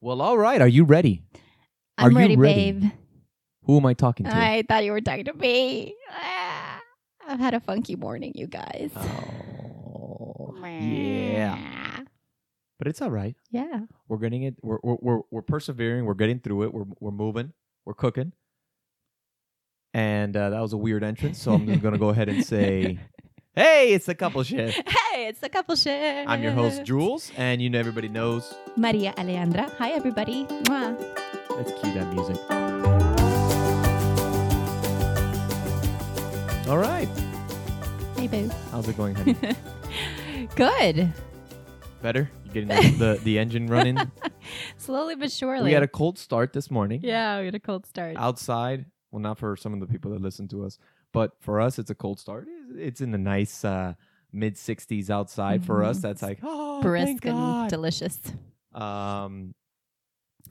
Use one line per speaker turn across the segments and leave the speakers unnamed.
Well, all right. Are you ready?
I'm
you
ready,
ready?
babe.
Who am I talking to?
I thought you were talking to me. Ah, I've had a funky morning, you guys.
Oh, yeah. But it's all right.
Yeah.
We're getting it. We're, we're we're we're persevering. We're getting through it. We're we're moving. We're cooking. And uh, that was a weird entrance, so I'm just gonna go ahead and say, "Hey, it's the couple shift."
Hey, it's the couple shit.
I'm your host, Jules, and you know everybody knows.
Maria Alejandra. Hi, everybody. Mwah.
Let's cue that music. All right.
Hey, boo.
How's it going, honey?
Good.
Better? You getting the, the, the engine running?
Slowly but surely.
we had a cold start this morning.
yeah, we had a cold start.
Outside. Well, not for some of the people that listen to us, but for us, it's a cold start. It's- It's in the nice uh, mid 60s outside. For us,
Mhm.
that's like, oh,
Brisk and delicious.
Um,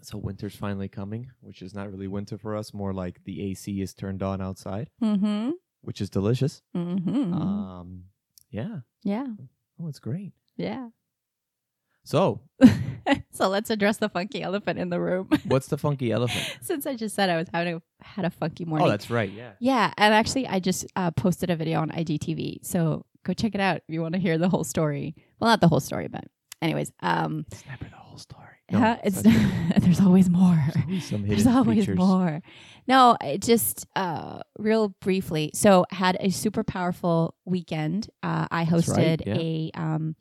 so winter's finally coming, which is not really winter for us. More like the AC is turned on outside,
Mm-hmm.
which is delicious.
Mm-hmm.
Um, yeah.
yeah.
Oh, it's great.
Yeah.
So,
so let's address the funky elephant in the room.
what's the funky elephant?
Since I just said I was having a, had a funky morning.
Oh, that's right. Yeah.
Yeah, and actually, I just uh, posted a video on IGTV, so go check it out if you want to hear the whole story. Well, not the whole story, but anyways, um,
It's never the whole story.
huh, it's
not
there's always more.
There's always
There's always more. No, it just uh, real briefly. So had a super powerful weekend. Uh, I
That's right,
hosted
yeah.
a um,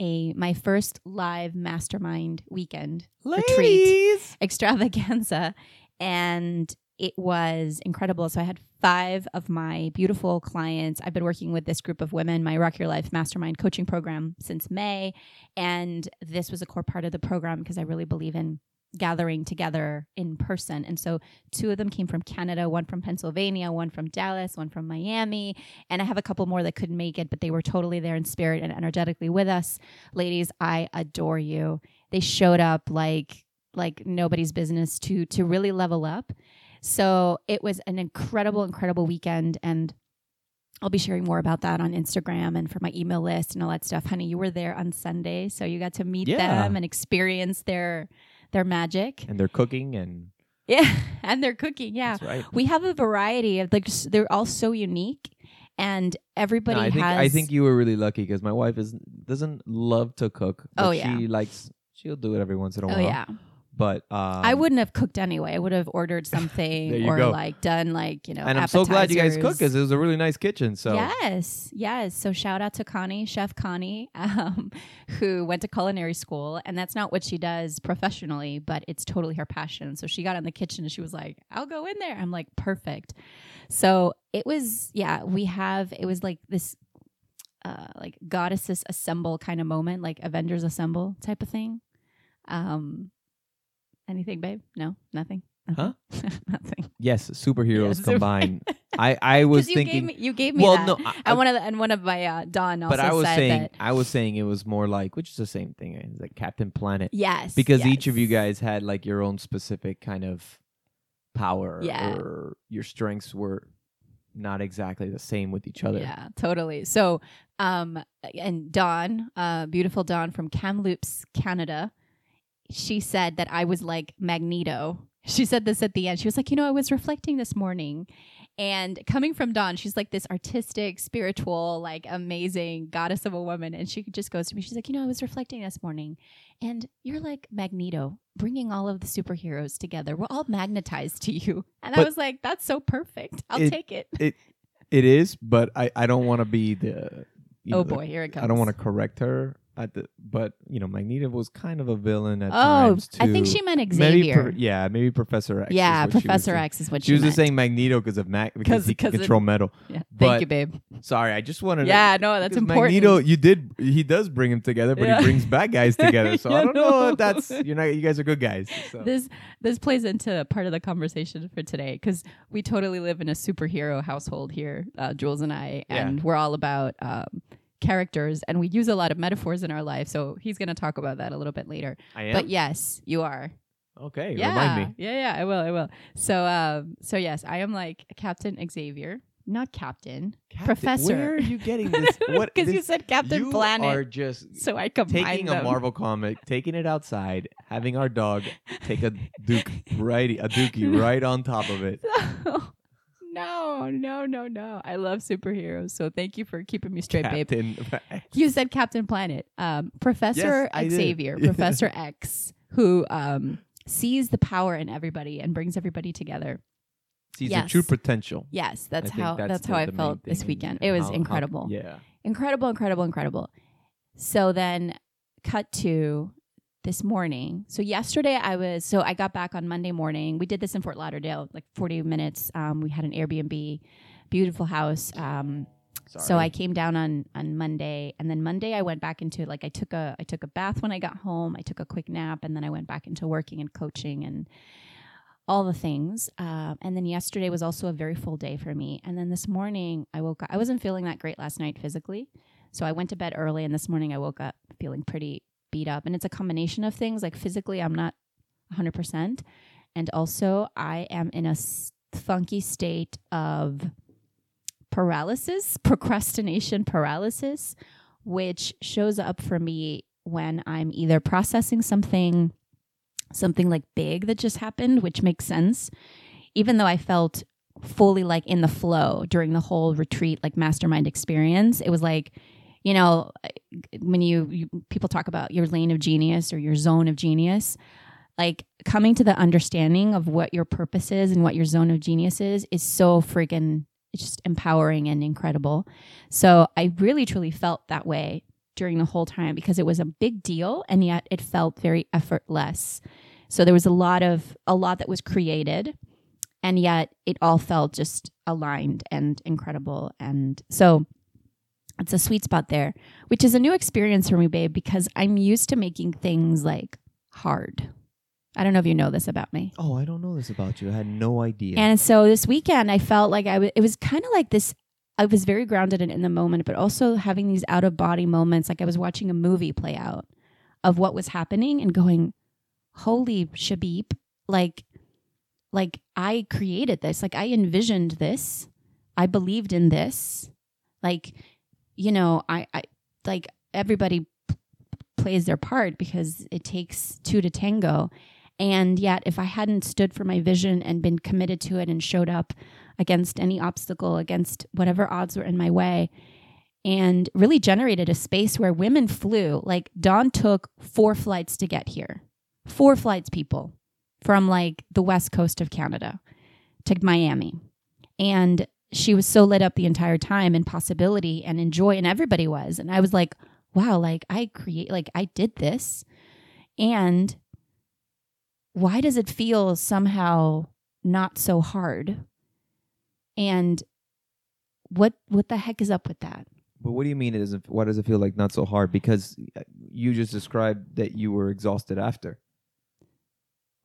a my first live mastermind weekend retreat
Ladies!
extravaganza and it was incredible. So i had five of my beautiful clients. I've been working with this group of women my rock your life mastermind coaching program since may. And this was a core part of the program because i really believe in gathering together in person. And so two of them came from canada one from pennsylvania one from dallas one from miami. And i have a couple more that couldn't make it but they were totally there in spirit and energetically with us. Ladies i adore you. They showed up like like nobody's business to to really level up. So it was an incredible, incredible weekend, and I'll be sharing more about that on Instagram and for my email list and all that stuff. Honey, you were there on Sunday, so you got to meet
Yeah.
them and experience their their magic.
And they're cooking, and
Yeah, and their cooking. Yeah,
that's right.
we have a variety of like they're all so unique, and everybody
No, I think
has.
I think you were really lucky because my wife is doesn't love to cook.
Oh, yeah.
she likes she'll do it every once in a
Oh
while.
yeah,
But um,
I wouldn't have cooked anyway. I would have ordered something or
go.
like done like you know.
and I'm so glad you guys cook because it was a really nice kitchen. So
Yes, yes. So shout out to Connie, Chef Connie, um, who went to culinary school, and that's not what she does professionally, but it's totally her passion. So she got in the kitchen and she was like, "I'll go in there." I'm like, "Perfect." So it was, yeah. We have it was like this, uh, like goddesses assemble kind of moment, like Avengers assemble type of thing. Um, anything, babe? No, nothing.
Huh?
nothing.
yes, superheroes
Yes.
combined. I I was
you
thinking.
gave me, you gave me
well,
that.
no, I,
And one of the, and one of my uh, Dawn also
but I was
said
saying
that
I was saying it was more like which is the same thing. It's like Captain Planet
yes
because each of you
yes.
guys had like your own specific kind of power
Yeah.
or your strengths were not exactly the same with each other.
Yeah, totally. So, um, and Dawn, uh, beautiful Dawn from Kamloops, Canada, she said that I was like Magneto. She said this at the end. She was like, you know, I was reflecting this morning, and coming from Dawn, she's like this artistic, spiritual, like amazing goddess of a woman, and she just goes to me. She's like, you know, I was reflecting this morning, and you're like Magneto, bringing all of the superheroes together. We're all magnetized to you, and I was like, that's so perfect. I'll
It-
take it.
It is, but I I don't want to be the. you oh, know,
oh
the-
boy, here it comes.
I don't want to correct her at the, but you know, Magneto was kind of a villain at
Oh,
times too.
I think she meant
maybe,
Xavier.
pro- yeah, maybe Professor X.
yeah,
what she was
Professor. X is what
She
she,
was
meant.
just saying Magneto because of Mac because he can
it-
control metal.
Yeah. Thank you, babe.
Sorry, I just wanted.
Yeah,
to,
no, that's important.
Magneto, you did. He does bring him together, but
Yeah.
he brings bad guys together. So I don't know
know.
if that's you're not. You guys are good guys. So.
This this plays into part of the conversation for today because we totally live in a superhero household here, uh, Jules and I,
Yeah.
and we're all about um, characters, and we use a lot of metaphors in our life. So he's going to talk about that a little bit later.
I am.
But yes, you are.
okay,
yeah,
remind me.
yeah, yeah. I will, I will. So, um, so yes, I am like Captain Xavier. not captain,
Captain-
Professor.
Where are you getting this? What?
because you said Captain
you
Planet.
are just
so I combined
taking
them.
a Marvel comic, taking it outside, having our dog take a duke right, a dookie right on top of it.
no, no, no, no. I love superheroes, so thank you for keeping me straight, babe.
Captain.
You said Captain Planet. Um, Professor
Yes,
Xavier, Professor X, who um, sees the power in everybody and brings everybody together.
Sees
Yes.
the true potential.
Yes, that's
I
how that's,
the-
how I
the
felt this weekend.
and
It was
how- how-
incredible.
yeah.
incredible, incredible, incredible. So then, cut to this morning. So yesterday, I was so I got back on Monday morning. We did this in Fort Lauderdale, like forty minutes. Um, we had an Airbnb, beautiful house. Um, so I came down on on Monday, and then Monday I went back into like I took a I took a bath when I got home. I took a quick nap, and then I went back into working and coaching and all the things. Uh, and then yesterday was also a very full day for me. And then this morning I woke up. I wasn't feeling that great last night physically, so I went to bed early. And this morning I woke up feeling pretty beat up. And it's a combination of things. Like physically, I'm not 100, percent and also I am in a funky state of paralysis, procrastination paralysis, which shows up for me when I'm either processing something, something like big that just happened, which makes sense, even though I felt fully like in the flow during the whole retreat, like mastermind experience. It was like, you know, when you, you people talk about your lane of genius or your zone of genius, like coming to the understanding of what your purpose is and what your zone of genius is is so freaking just empowering and incredible. So I really truly felt that way during the whole time because it was a big deal and yet it felt very effortless. So there was a lot of a lot that was created and yet it all felt just aligned and incredible and so it's a sweet spot there, which is a new experience for me, babe, because I'm used to making things like hard. I don't know if you know this about me.
Oh, I don't know this about you. I had no idea.
And so this weekend, I felt like I w- it was kind of like this. I was very grounded in, in the moment, but also having these out of body moments, like I was watching a movie play out of what was happening and going, "Holy Shabib!" Like, like I created this. Like I envisioned this. I believed in this. Like, you know, I, I like everybody p- plays their part because it takes two to tango. And yet, if I hadn't stood for my vision and been committed to it and showed up against any obstacle, against whatever odds were in my way, and really generated a space where women flew, like Dawn took four flights to get here. Four flights, people, from like the west coast of Canada to Miami. And she was so lit up the entire time and possibility and enjoy and everybody was. And I was like, wow, like I create, like I did this. And why does it feel somehow not so hard? And what what the heck is up with that?
but what do you mean? It doesn't. Why does it feel like not so hard? Because you just described that you were exhausted after.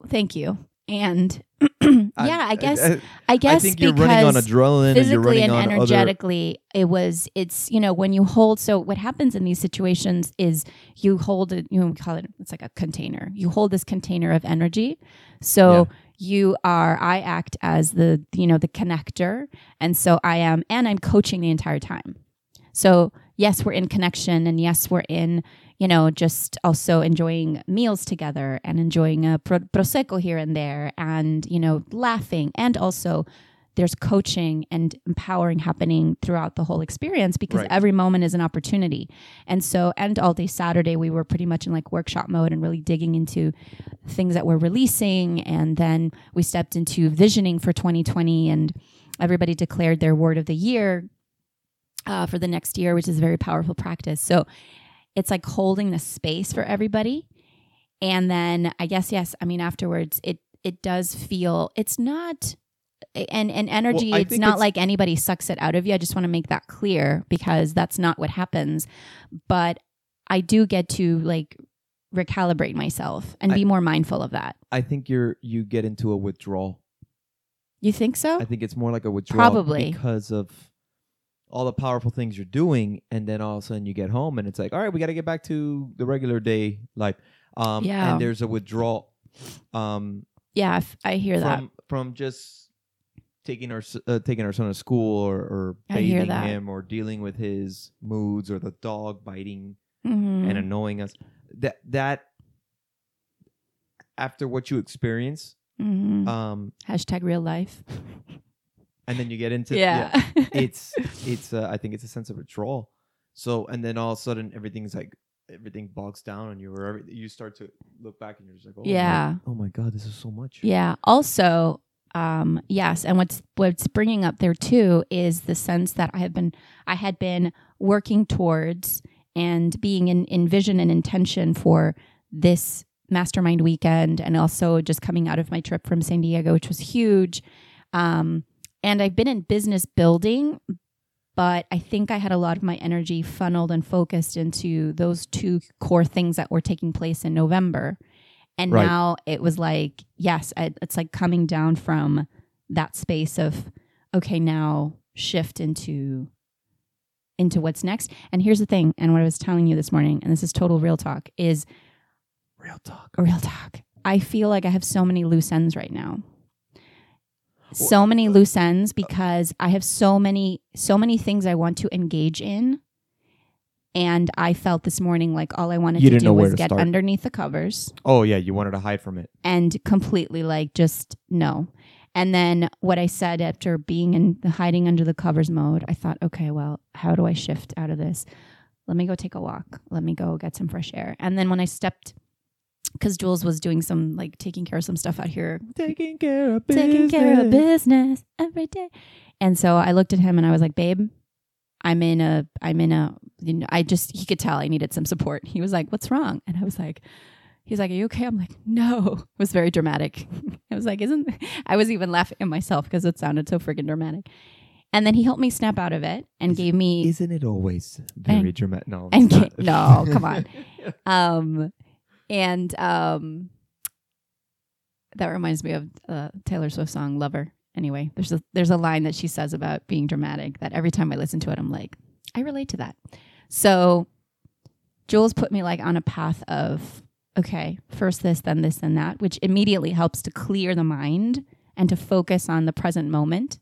Thank you. And yeah, I, guess I,
I,
guess
think you're
because
running on adrenaline and you're
physically
running
and
on other.
energetically it was it's you know when you hold so what happens in these situations is you hold it you know we call it it's like a container. You hold this container of energy. So you are i act as the you know the connector. And so i am and i'm coaching the entire time. So yes we're in connection and yes we're in you know just also enjoying meals together and enjoying a pro- prosecco here and there and you know laughing and also there's coaching and empowering happening throughout the whole experience because
Right.
every moment is an opportunity. And so, and all day Saturday, we were pretty much in like workshop mode and really digging into things that we're releasing. And then we stepped into visioning for 2020, and everybody declared their word of the year uh, for the next year, which is a very powerful practice. So, it's like holding the space for everybody. And then I guess, yes, I mean, afterwards, it, it does feel, it's not and and energy
Well,
it's not
it's-
like anybody sucks it out of you i just want to make that clear because that's not what happens but i do get to like recalibrate myself and
I-
be more mindful of that
I think you're you get into a withdrawal.
you think so
I think it's more like a withdrawal
Probably.
because of all the powerful things you're doing, and then all of a sudden you get home and it's like, all right, we got to get back to the regular day life. Um,
Yeah.
And there's a withdrawal um,
yeah i hear that
from from just taking our uh, taking our son to school or, or bathing him or dealing with his moods or the dog biting
Mhm.
and annoying us. That that after what you experience,
Mhm.
um,
Hashtag real life.
and then you get into
yeah.
it's it's uh, I think it's a sense of withdrawal. So and then all of a sudden everything's like everything bogs down on you or every, you start to look back and you're just like oh
Yeah.
my, oh my god this is so much
Yeah. Also, um, yes, and what's what's bringing up there too is the sense that I have been I had been working towards and being in, in vision and intention for this mastermind weekend, and also just coming out of my trip from San Diego, which was huge. Um, and I've been in business building, but I think I had a lot of my energy funneled and focused into those two core things that were taking place in November. And
Right.
now it was like, yes, I, it's like coming down from that space of, okay, now shift into into what's next. And here's the thing, and what I was telling you this morning, and this is total real talk, is
real talk
real talk. I feel like I have so many loose ends right now. So many loose ends because I have so many so many things I want to engage in. And I felt this morning like all I wanted
You
to
didn't know
do
where
was
to
get
start.
underneath the covers
oh yeah you wanted to hide from it
and completely like just no. And then what I said after being in the hiding under the covers mode, I thought, okay, well, how do I shift out of this? Let me go take a walk. Let me go get some fresh air. And then when I stepped, because Jules was doing some like taking care of some stuff out here,
taking care of
taking care of business every day. And so I looked at him and I was like, babe, I'm in a, I'm in a, you know, I just, he could tell I needed some support. He was like, what's wrong? And I was like, he's like, are you okay? I'm like, no. It was very dramatic. I was like, isn't, I was even laughing at myself because it sounded so freaking dramatic. And then he helped me snap out of it and
Is-
gave me,
isn't it always very
And-
dramatic no
and ga- no, come on. um, and um, that reminds me of uh, Taylor Swift song "Lover." Anyway, there's a there's a line that she says about being dramatic that every time I listen to it, I'm like, I relate to that. So, Jules put me like on a path of okay, first this, then this, then that, which immediately helps to clear the mind and to focus on the present moment.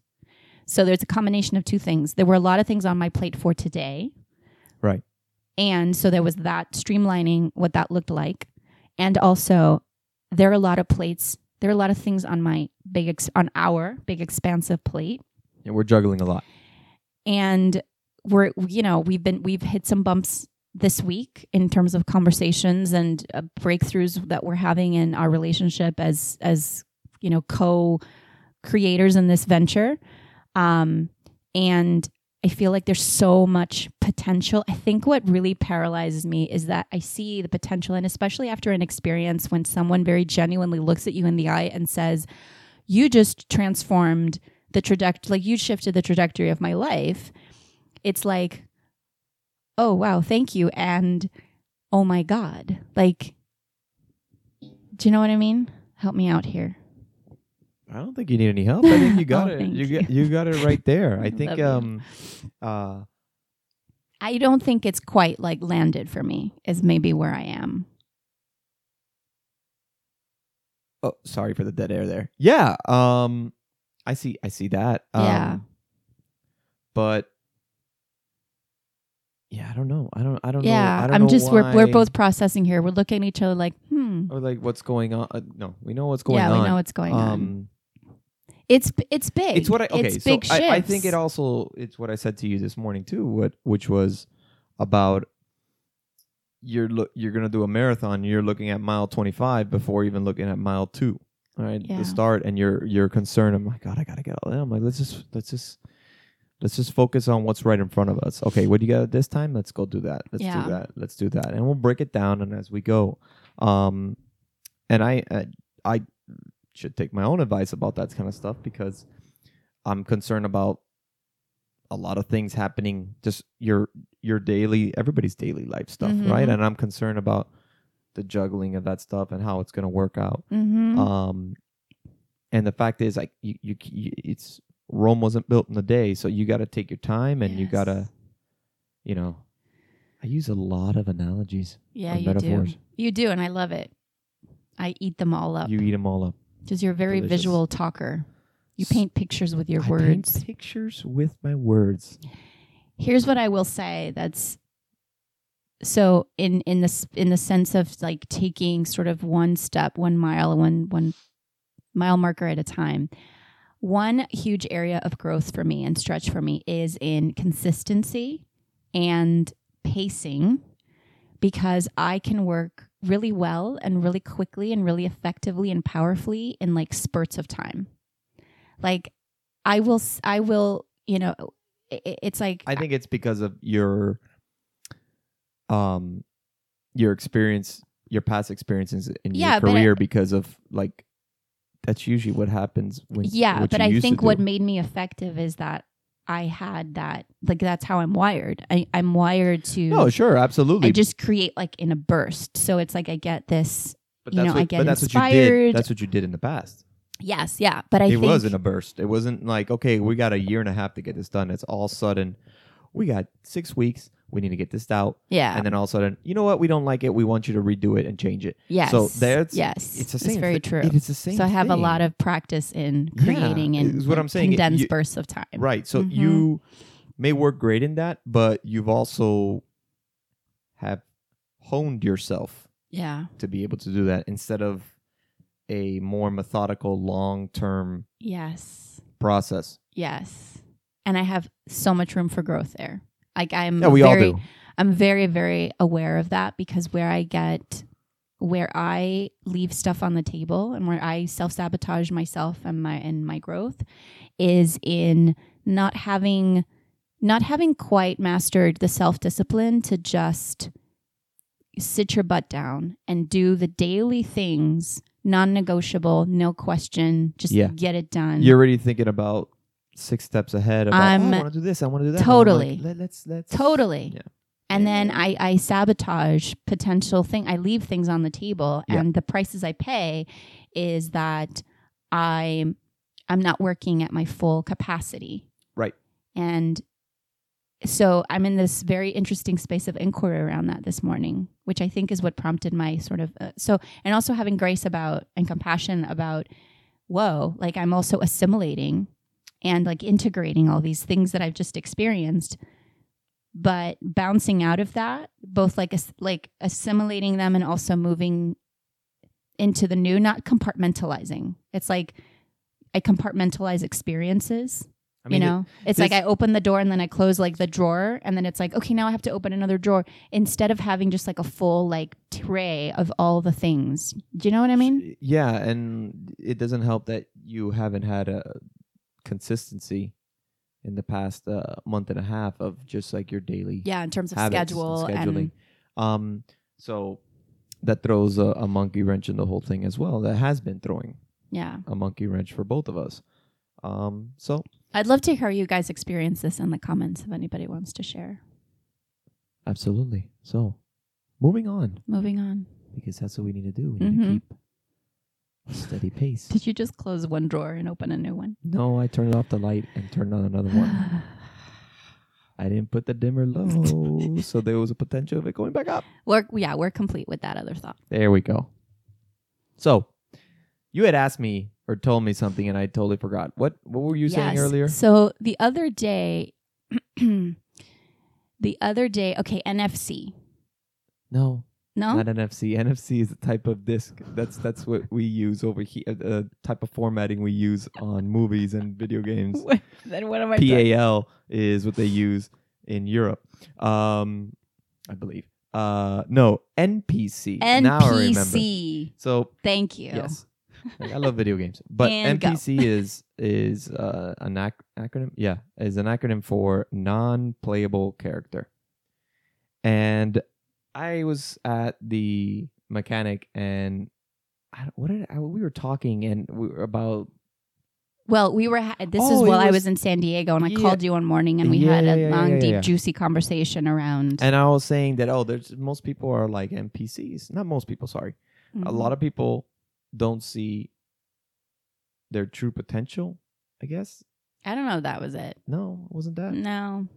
So there's a combination of two things. There were a lot of things on my plate for today.
Right.
And so there was that streamlining what that looked like. And also there are a lot of plates, there are a lot of things on my big ex- on our big expansive plate.
Yeah, we're juggling a lot.
And we're you know, we've been we've hit some bumps this week in terms of conversations and uh, breakthroughs that we're having in our relationship as as you know co creators in this venture. Um and i feel like there's so much potential. I think what really paralyzes me is that i see the potential and especially after an experience when someone very genuinely looks at you in the eye and says you just transformed the trajectory like you shifted the trajectory of my life it's like oh wow thank you and oh my god like do you know what i mean? Help me out here
I don't think you need any help. I think you got
Oh,
it. You
you.
got you got it right there. I think um uh
i don't think it's quite like landed for me is maybe where i am
oh sorry for the dead air there. Yeah. Um I see I see that. Um,
Yeah.
But yeah, I don't know. I don't I don't know.
yeah
I don't
i'm
know
just we're, we're both processing here we're looking at each other like hmm
or like what's going on. Uh, no, we know what's going on.
yeah
on.
we know what's going on
um
it's it's big
it's what I okay,
it's
so I, I think it also it's what I said to you this morning too, what which was about you're look you're gonna do a marathon, you're looking at mile twenty five before even looking at mile two. Right,
Yeah.
The start and you're you're concerned. I'm like, God, I gotta get all that. I'm like, let's just let's just let's just focus on what's right in front of us. Okay, what do you got this time? Let's go do that. Let's
Yeah.
do that. Let's do that. And we'll break it down and as we go. Um and I uh, I should take my own advice about that kind of stuff because I'm concerned about a lot of things happening just your your daily everybody's daily life stuff, right?
Mhm.
And I'm concerned about the juggling of that stuff and how it's going to work out.
Mhm.
Um and the fact is like you, you you it's Rome wasn't built in a day, so you got to take your time and you got to you know I use a lot of analogies.
yeah you
metaphors.
do you do and i love it i eat them all up
You eat them all up.
Because you're a very
delicious.
visual talker You paint pictures with your
I
words.
paint pictures with my words.
Here's what I will say. That's so in in this in the sense of like taking sort of one step, one mile, one one mile marker at a time. One huge area of growth for me and stretch for me is in consistency and pacing because I can work really well and really quickly and really effectively and powerfully in like spurts of time. Like I will I will, you know, i- i- it's like
I think it's because of your um your experience, your past experiences in
Yeah,
your
but I-
career because of like that's usually what happens when
yeah but i think what made me effective is that i had that like that's how i'm wired I, i'm wired to
No, sure, absolutely.
i just create like in a burst so it's like i get this
but
you know,
what,
I get
but that's what you did.
inspired.
That's what you did in the past.
yes yeah but i think
it
think
was in a burst. It wasn't like, okay, we got a year and a half to get this done. It's all sudden, we got six weeks. We need to get this out.
yeah
And then all of a sudden, you know what? We don't like it. We want you to redo it and change it.
yes
So that's
yes
it's the same.
It's
very
true
It is the same.
so i have a lot of practice in
Yeah,
creating in
is what I'm saying.
Condensed
you-
bursts of time
Right. So
Mhm.
you may work great in that, but you've also have honed yourself
yeah
to be able to do that instead of a more methodical, long term
yes
process.
yes and i have so much room for growth there like i'm
Yeah, we
very,
all do.
I'm very, very aware of that because where I get, where I leave stuff on the table and where I self sabotage myself and my and my growth is in not having, not having quite mastered the self discipline to just sit your butt down and do the daily things, non negotiable, no question, just
Yeah.
get it done.
You're already thinking about six steps ahead. About,
I'm-
oh, I want to do this. I want to do that.
Totally.
like, Let, let's let's
Totally.
Yeah.
And then I, I sabotage potential thing. I leave things on the table,
Yeah.
and the prices I pay is that I'm I'm not working at my full capacity.
Right.
And so I'm in this very interesting space of inquiry around that this morning, which I think is what prompted my sort of uh, so and also having grace about and compassion about whoa, like I'm also assimilating and like integrating all these things that I've just experienced. But bouncing out of that both like like assimilating them and also moving into the new not compartmentalizing. It's like i compartmentalize experiences
I mean,
you know? It's like i open the door and then i close like the drawer and then it's like okay now i have to open another drawer instead of having just like a full like tray of all the things. Do you know what i mean?
Yeah, and it doesn't help that you haven't had a consistency in the past uh, month and a half of just like your daily
yeah in terms of
habits and
schedule and.
Um, so that throws a, a monkey wrench in the whole thing as well. That has been throwing
yeah
a monkey wrench for both of us. Um, so
i'd love to hear you guys experience this in the comments if anybody wants to share
absolutely. So moving on
moving on
because that's what we need to do. We need
Mhm.
to keep steady pace.
Did you just close one drawer and open a new one?
No, I turned off the light and turned on another one. I didn't put the dimmer low, so there was a potential of it going back up.
we're yeah, we're complete with that other thought.
There we go. So, you had asked me or told me something, and I totally forgot. What What were you saying earlier?
So the other day, the other day, okay, NFC.
No,
No,
not NFC. NFC is a type of disc. That's that's what we use over here. A type of formatting we use on movies and video games.
then what am I? talking-
PAL is what they use in Europe, um, I believe. Uh, no, NPC. Now I remember. So
Thank you.
yes, Like, I love video games, but
And.
NPC is is uh, an ac- acronym. Yeah, is an acronym for non-playable character. And I was at the mechanic, and I, what did I, we were talking and we were about
Well, we were. Ha- this
Oh,
is while I
was-
was in San Diego, and I
Yeah.
called you one morning, and we
Yeah,
had a
yeah,
long, deep, juicy conversation around.
And I was saying that oh, there's most people are like NPCs. Not most people, sorry. A
Mm-hmm.
lot of people don't see their true potential. I guess
I don't know. if That was it.
no, wasn't that.
No.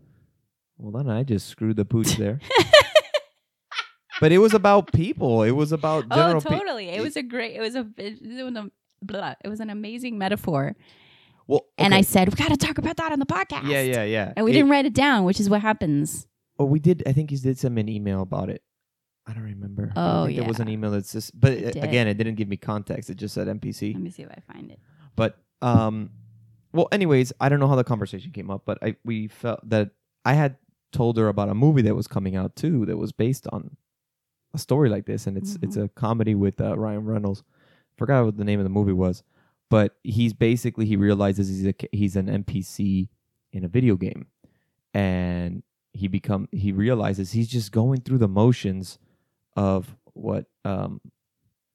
Well, then I just screwed the pooch there. but it was about people. It was about general.
oh,
pe-
totally. it was a great. It was a. It was a blah, it was an amazing metaphor.
Well,
And I said, we got to talk about that on the podcast.
yeah, yeah, yeah.
And we
It-
didn't write it down, which is what happens.
Oh, we did. I think he did send me an email about it. I don't remember. I
Oh,
think there was an email that's just, but
It
again, it didn't give me context. It just said NPC.
Let me see if I find it.
But um, well, anyways, I don't know how the conversation came up, but I we felt that I had told her about a movie that was coming out too that was based on a story like this, and it's it's a comedy with uh, Ryan Reynolds. Forgot what the name of the movie was, but he's basically he realizes he's a he's an NPC in a video game, and he become he realizes he's just going through the motions of what um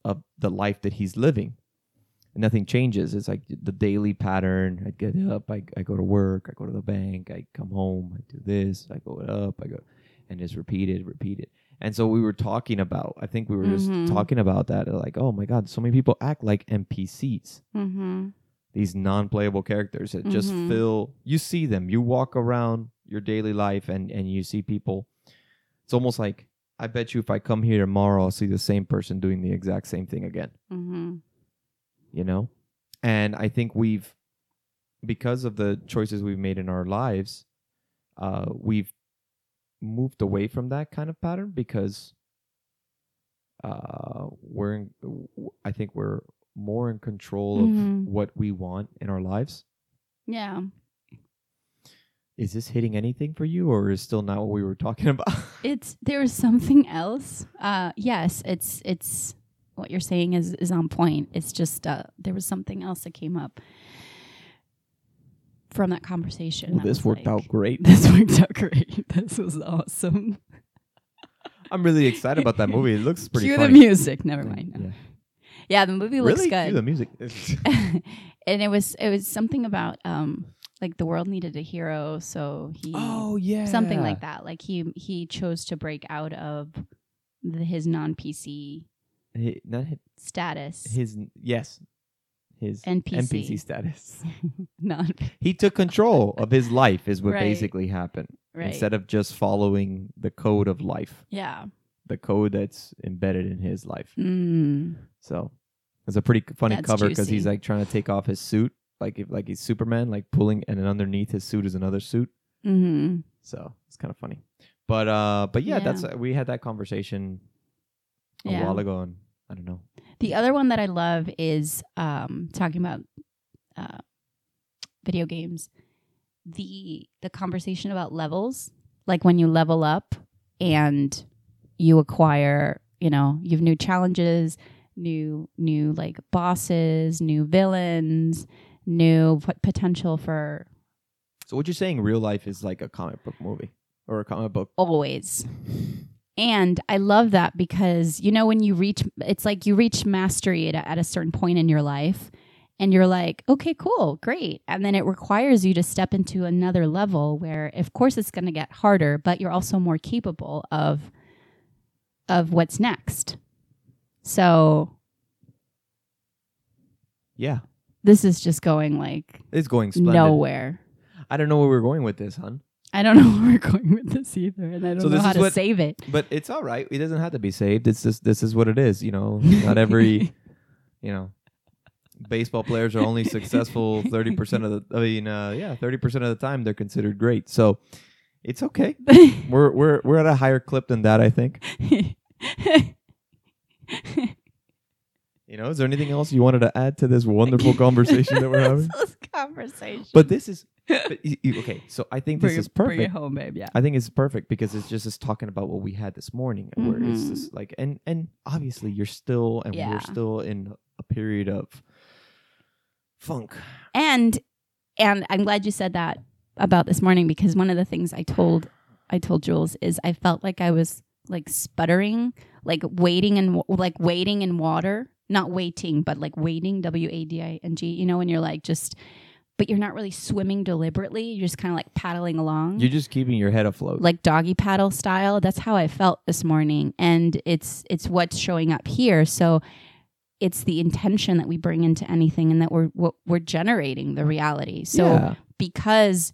of the life that he's living and nothing changes. It's like the daily pattern. I get up, I, I go to work, I go to the bank, I come home, I do this, I go up, I go, and it's repeated, repeated. And so we were talking about, I think we were just
Mhm.
talking about that, like, oh my God, so many people act like NPCs,
Mm-hmm.
these non playable characters that just
Mhm.
fill, you see them, you walk around your daily life and, and you see people. It's almost like, I bet you if I come here tomorrow, I'll see the same person doing the exact same thing again
Mm-hmm.
you know and i think we've because of the choices we've made in our lives uh we've moved away from that kind of pattern because uh we're in, i think we're more in control of
Mhm.
what we want in our lives
Yeah.
is this hitting anything for you or is still not what we were talking about
It's there was something else. Uh yes, it's it's what you're saying is is on point. It's just uh there was something else that came up from that conversation.
well, this worked
like-
out great
This worked out great. This was awesome.
i'm really excited about that movie it looks pretty
Cue
funny
the music. Never mind.
yeah.
Yeah, the movie looks good.
Cue the music
and it was it was something about um like the world needed a hero, so he
oh yeah
something like that. Like he he chose to break out of the, his non PC
Hi- not hi-
status.
his yes his
NPC.
NPC status.
non
He took control of his life is what
Right.
basically happened
right.
instead of just following the code of life,
yeah.
the code that's embedded in his life.
Mm.
So it's a pretty funny
That's
cover because he's like trying to take off his suit, like if, like he's Superman, like pulling, and then underneath his suit is another suit.
hmm
So it's kind of funny. But uh, but yeah,
Yeah.
that's we had that conversation a
Yeah.
while ago, and I don't know.
The other one that I love is um, talking about uh, video games. The the conversation about levels, like when you level up and you acquire, you know, you have new challenges, new new like bosses, new villains, new p- potential for
So what you're saying, real life is like a comic book movie or a comic book.
always. And I love that because you know when you reach it's like you reach mastery at a, at a certain point in your life and you're like, "Okay, cool, great." And then it requires you to step into another level where of course it's going to get harder, but you're also more capable of of what's next. So,
Yeah,
this is just going like
it's going splendid.
nowhere.
I don't know where we're going with this, hon.
I don't know where we're going with this either, and I don't
So
know how to
what-
save it.
But it's all right. It doesn't have to be saved. It's just this is what it is. You know, not every, you know, baseball players are only successful thirty percent of the. I mean, uh, yeah, thirty percent of the time they're considered great. So it's okay. We're we're we're at a higher clip than that. I think. You know, is there anything else you wanted to add to this wonderful conversation that we're having?
This conversation.
But this is but y- y- okay. So I think this
bring
is
it, bring it
perfect.
home, babe. Yeah.
I think it's perfect because it's just us talking about what we had this morning, where it's just mm-hmm. like, and and obviously you're still, and
Yeah.
we're still in a period of funk.
And and I'm glad you said that about this morning because one of the things I told I told Jules is I felt like I was like sputtering, like waiting and like waiting in water, not waiting, but like waiting. W a d i n g. You know when you're like just, but you're not really swimming deliberately. You're just kind of like paddling along.
You're just keeping your head afloat.
like doggy paddle style. That's how I felt this morning, and it's it's what's showing up here. So it's the intention that we bring into anything, and that we're we're we're generating the reality. So
yeah.
because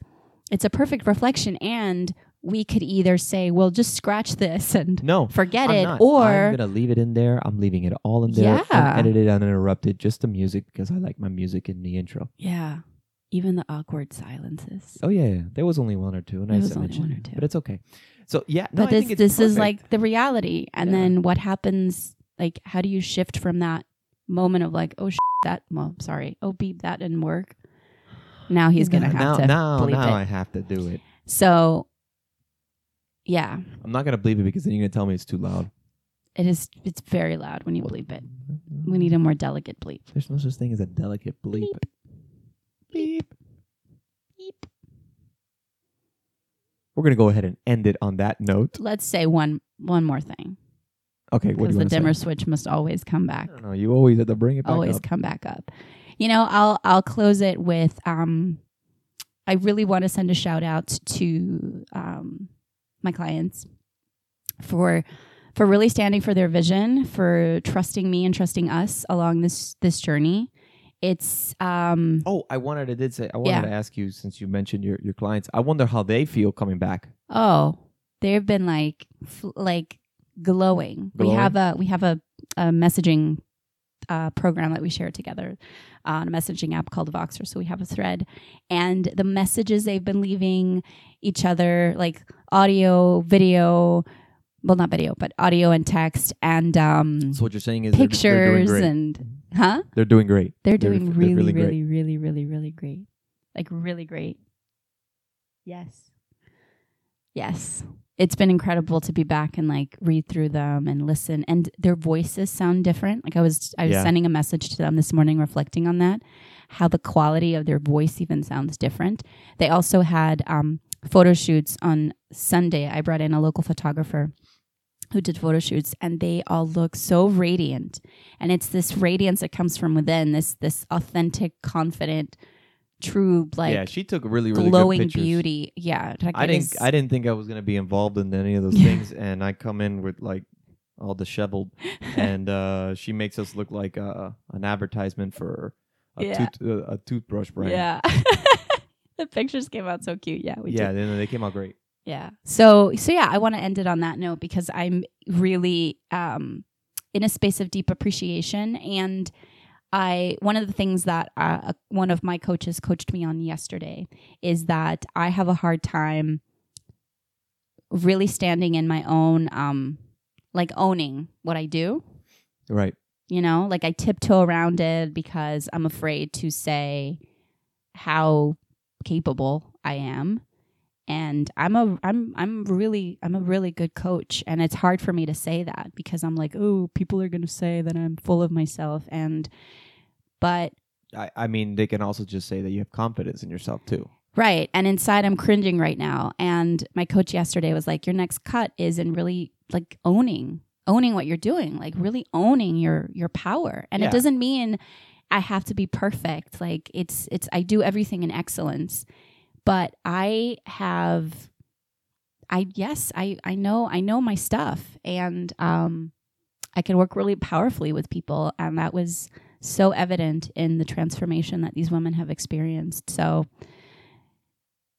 it's a perfect reflection, and we could either say, "Well, just scratch this and
no,
forget
I'm
it,"
not.
or
I'm gonna leave it in there. I'm leaving it all in there,
Yeah.
unedited, uninterrupted, just the music because I like my music in the intro.
yeah, Even the awkward silences.
Oh yeah, yeah. There was only one or two, and
There
I
was
said
only
mention
one or two.
but it's okay. So yeah, no,
but
I
this
think it's
this is like the reality. And
Yeah.
then what happens? Like, how do you shift from that moment of like, oh, sh- that, well, sorry, oh, beep, that didn't work. Now he's gonna have
now,
to
now,
bleep
now
it.
I have to do it.
So, yeah,
I'm not gonna bleep it because then you're gonna tell me it's too loud.
it is. It's very loud when you bleep it. We need a more delicate bleep.
There's no such thing as a delicate bleep. Beep.
Beep.
We're gonna go ahead and end it on that note.
Let's say one one more thing
Okay, what do
because
you
the
to
dimmer
say?
switch must always come back.
I don't know. You always have to bring it back
always
up.
come back up. You know, I'll I'll close it with um I really want to send a shout out to um my clients for for really standing for their vision, for trusting me and trusting us along this this journey. It's um
Oh, I wanted to did say I wanted
Yeah.
to ask you since you mentioned your your clients. I wonder how they feel coming back.
oh, they've been like f- like glowing. We have a we have a, a messaging uh, program that we share together on a messaging app called Voxer. So we have a thread, and the messages they've been leaving each other, like audio, video, well, not video, but audio and text, and um,
So what you're saying is they're- they're, doing
pictures,
great.
and huh?
they're doing great.
They're
They're-
doing
they're
really,
really
really, really, really, really, great. Like really great. Yes. Yes. It's been incredible to be back and like read through them and listen and their voices sound different. Like I was I was
Yeah.
sending a message to them this morning reflecting on that, how the quality of their voice even sounds different. They also had um photo shoots on Sunday. I brought in a local photographer who did photo shoots and they all look so radiant and it's this radiance that comes from within this this authentic confident true like
yeah, she took really really
glowing beauty yeah like
I didn't I didn't think I was gonna be involved in any of those things, and I come in with like all disheveled, and uh, she makes us look like uh, an advertisement for a,
Yeah.
tooth, uh, a toothbrush brand.
yeah the pictures came out so cute yeah we
yeah,
did.
they came out great.
Yeah. So so yeah i want to end it on that note because i'm really um in a space of deep appreciation. And i one of the things that uh, one of my coaches coached me on yesterday is that i have a hard time really standing in my own um like owning what i do.
Right.
you know like i tiptoe around it because i'm afraid to say how capable i am and i'm a i'm i'm really i'm a really good coach and it's hard for me to say that because i'm like oh people are going to say that i'm full of myself and but
I, I mean, they can also just say that you have confidence in yourself too.
Right. And inside I'm cringing right now. And my coach yesterday was like, Your next cut is in really like owning, owning what you're doing, like really owning your your power. And
Yeah.
it doesn't mean I have to be perfect. Like it's it's I do everything in excellence. But I have I yes, I I know I know my stuff and um I can work really powerfully with people and that was so evident in the transformation that these women have experienced. So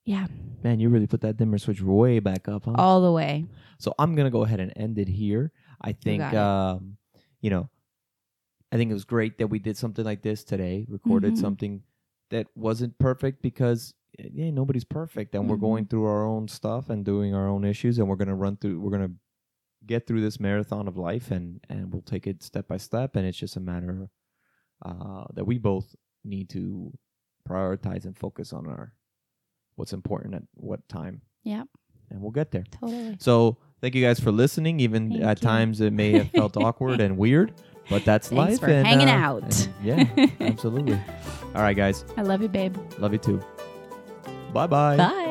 yeah,
Man, you really put that dimmer switch way back up, huh?
all the way.
So I'm gonna go ahead and end it here. I think
it.
um, you know, I think it was great that we did something like this today, recorded
Mhm.
something that wasn't perfect because yeah, nobody's perfect and we're
Mhm.
going through our own stuff and doing our own issues and we're gonna run through we're gonna get through this marathon of life and and we'll take it step by step and it's just a matter uh that we both need to prioritize and focus on our what's important at what time.
Yep.
And we'll get there.
Totally.
So thank you guys for listening. Even
Thank
at
you.
times it may have felt awkward and weird, but that's
Thanks
life.
for
and,
hanging
uh,
out.
and yeah, absolutely. All right, guys.
I love you, babe.
Love you too. Bye-bye.
Bye.